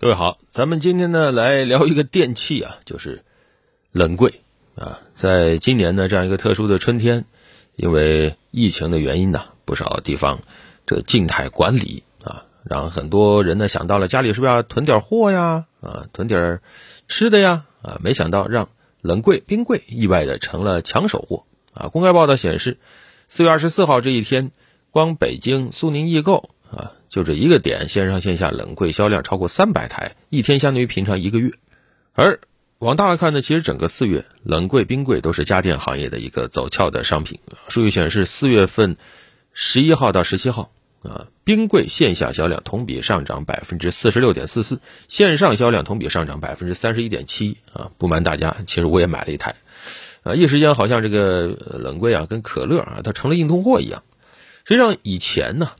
各位好，咱们今天呢来聊一个电器啊，就是冷柜啊。在今年呢这样一个特殊的春天，因为疫情的原因呢，不少地方这静态管理啊，让很多人呢想到了家里是不是要囤点货呀啊，囤点吃的呀啊，没想到让冷柜、冰柜意外的成了抢手货啊。公开报道显示，四月二十四号这一天，光北京苏宁易购啊。就这一个点，线上线下冷柜销量超过三百台，一天相当于平常一个月。而往大了看呢，其实整个四月，冷柜、冰柜都是家电行业的一个走俏的商品。数据显示，四月份十一号到十七号啊，冰柜线下销量同比上涨百分之四十六点四四，线上销量同比上涨百分之三十一点七啊。不瞒大家，其实我也买了一台啊，一时间好像这个冷柜啊，跟可乐啊，它成了硬通货一样。实际上以前呢。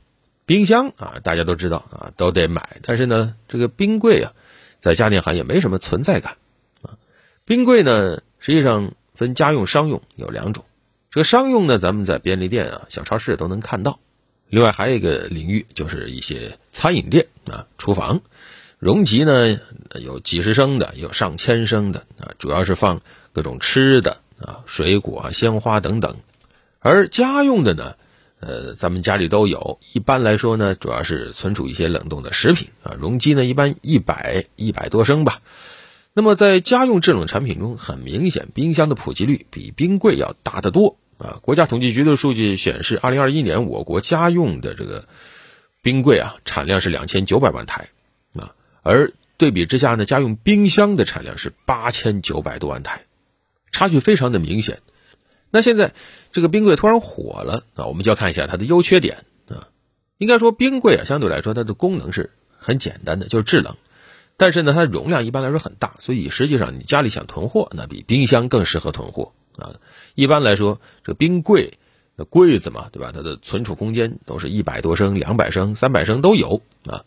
冰箱啊，大家都知道啊，都得买。但是呢，这个冰柜啊，在家电行业没什么存在感啊。冰柜呢，实际上分家用、商用有两种。这个商用呢，咱们在便利店啊、小超市都能看到。另外还有一个领域，就是一些餐饮店啊、厨房，容积呢有几十升的，有上千升的啊，主要是放各种吃的啊、水果啊、鲜花等等。而家用的呢。呃，咱们家里都有。一般来说呢，主要是存储一些冷冻的食品啊，容积呢一般一百一百多升吧。那么在家用制冷产品中，很明显，冰箱的普及率比冰柜要大得多啊。国家统计局的数据显示，二零二一年我国家用的这个冰柜啊，产量是两千九百万台啊，而对比之下呢，家用冰箱的产量是八千九百多万台，差距非常的明显。那现在这个冰柜突然火了啊，我们就要看一下它的优缺点啊。应该说冰柜啊，相对来说它的功能是很简单的，就是制冷。但是呢，它的容量一般来说很大，所以实际上你家里想囤货，那比冰箱更适合囤货啊。一般来说，这冰柜的柜子嘛，对吧？它的存储空间都是一百多升、两百升、三百升都有啊。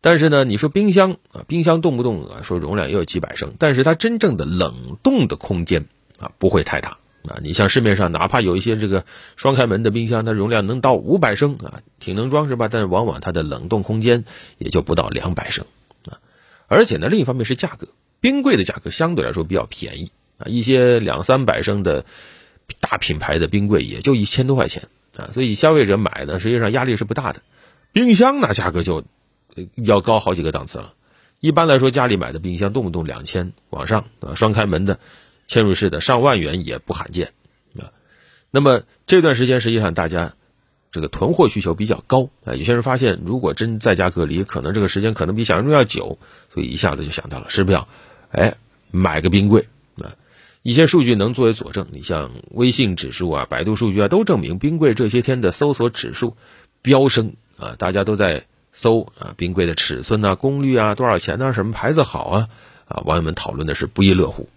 但是呢，你说冰箱啊，冰箱动不动啊说容量也有几百升，但是它真正的冷冻的空间啊不会太大。啊，你像市面上哪怕有一些这个双开门的冰箱，它容量能到五百升啊，挺能装是吧？但是往往它的冷冻空间也就不到两百升啊。而且呢，另一方面是价格，冰柜的价格相对来说比较便宜啊，一些两三百升的大品牌的冰柜也就一千多块钱啊，所以消费者买呢，实际上压力是不大的。冰箱那价格就要高好几个档次了。一般来说，家里买的冰箱动不动两千往上啊，双开门的。嵌入式的上万元也不罕见啊。那么这段时间实际上大家这个囤货需求比较高啊。有些人发现，如果真在家隔离，可能这个时间可能比想象中要久，所以一下子就想到了是不是要哎买个冰柜啊？一些数据能作为佐证，你像微信指数啊、百度数据啊，都证明冰柜这些天的搜索指数飙升啊。大家都在搜啊冰柜的尺寸啊、功率啊、多少钱呢？什么牌子好啊？啊，网友们讨论的是不亦乐乎。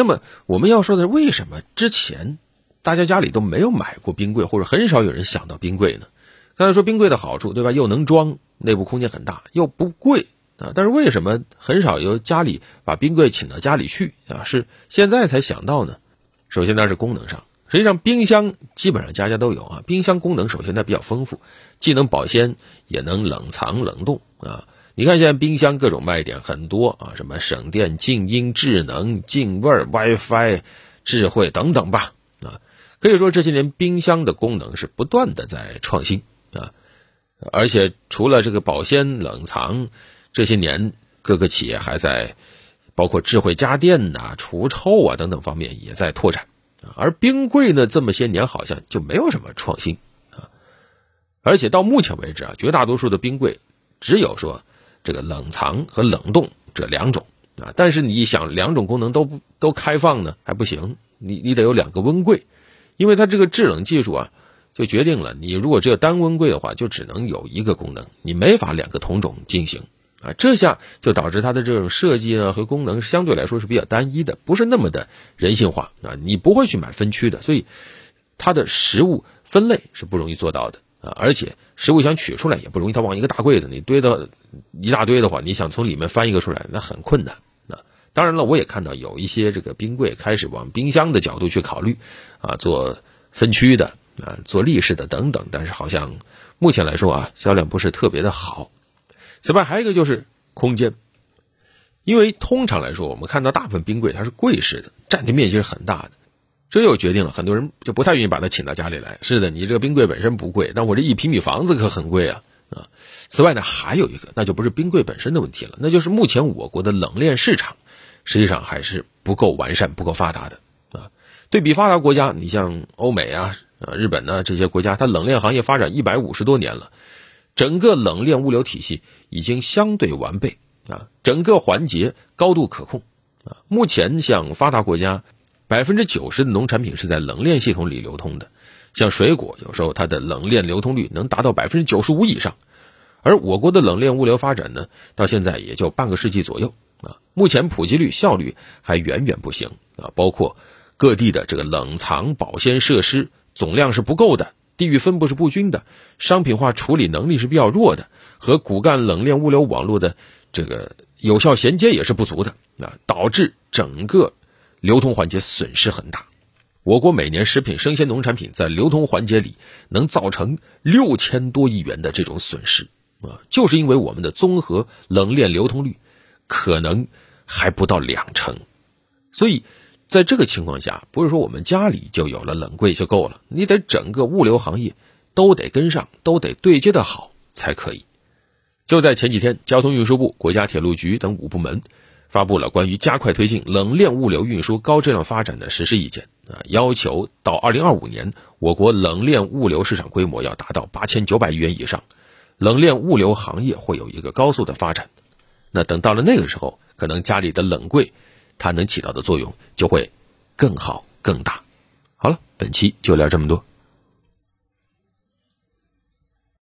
那么我们要说的，为什么之前大家家里都没有买过冰柜，或者很少有人想到冰柜呢？刚才说冰柜的好处，对吧？又能装，内部空间很大，又不贵啊。但是为什么很少有家里把冰柜请到家里去啊？是现在才想到呢？首先，那是功能上，实际上冰箱基本上家家都有啊。冰箱功能首先它比较丰富，既能保鲜，也能冷藏冷冻啊。你看，现在冰箱各种卖点很多啊，什么省电、静音、智能、净味、WiFi、智慧等等吧啊，可以说这些年冰箱的功能是不断的在创新啊，而且除了这个保鲜、冷藏，这些年各个企业还在包括智慧家电呐、除臭啊等等方面也在拓展，而冰柜呢，这么些年好像就没有什么创新啊，而且到目前为止啊，绝大多数的冰柜只有说。这个冷藏和冷冻这两种啊，但是你想两种功能都都开放呢还不行，你你得有两个温柜，因为它这个制冷技术啊，就决定了你如果只有单温柜的话，就只能有一个功能，你没法两个同种进行啊，这下就导致它的这种设计呢和功能相对来说是比较单一的，不是那么的人性化啊，你不会去买分区的，所以它的食物分类是不容易做到的。啊，而且食物想取出来也不容易，它往一个大柜子里堆的一大堆的话，你想从里面翻一个出来，那很困难。啊，当然了，我也看到有一些这个冰柜开始往冰箱的角度去考虑，啊，做分区的，啊，做立式的等等，但是好像目前来说啊，销量不是特别的好。此外，还有一个就是空间因为通常来说，我们看到大部分冰柜它是柜式的，占地面积是很大的，这又决定了很多人就不太愿意把他请到家里来。是的，你这个冰柜本身不贵，但我这一平米房子可很贵啊啊！此外呢，还有一个，那就不是冰柜本身的问题了，那就是目前我国的冷链市场实际上还是不够完善、不够发达的啊。对比发达国家，你像欧美啊、啊日本呢这些国家，它冷链行业发展一百五十多年了，整个冷链物流体系已经相对完备。啊，整个环节高度可控，啊，目前像发达国家，百分之九十的农产品是在冷链系统里流通的，像水果有时候它的冷链流通率能达到百分之九十五以上，而我国的冷链物流发展呢，到现在也就半个世纪左右，啊，目前普及率效率还远远不行，啊，包括各地的这个冷藏保鲜设施总量是不够的，地域分布是不均的，商品化处理能力是比较弱的，和骨干冷链物流网络的。这个有效衔接也是不足的。啊，导致整个流通环节损失很大。我国每年食品生鲜农产品在流通环节里能造成六千多亿元的这种损失啊，就是因为我们的综合冷链流通率可能还不到两成。所以在这个情况下，不是说我们家里就有了冷柜就够了，你得整个物流行业都得跟上，都得对接的好才可以。就在前几天，交通运输部、国家铁路局等五部门发布了关于加快推进冷链物流运输高质量发展的实施意见啊，要求到二零二五年，我国冷链物流市场规模要达到八千九百亿元以上，冷链物流行业会有一个高速的发展。那等到了那个时候，可能家里的冷柜，它能起到的作用就会更好更大。好了，本期就聊这么多。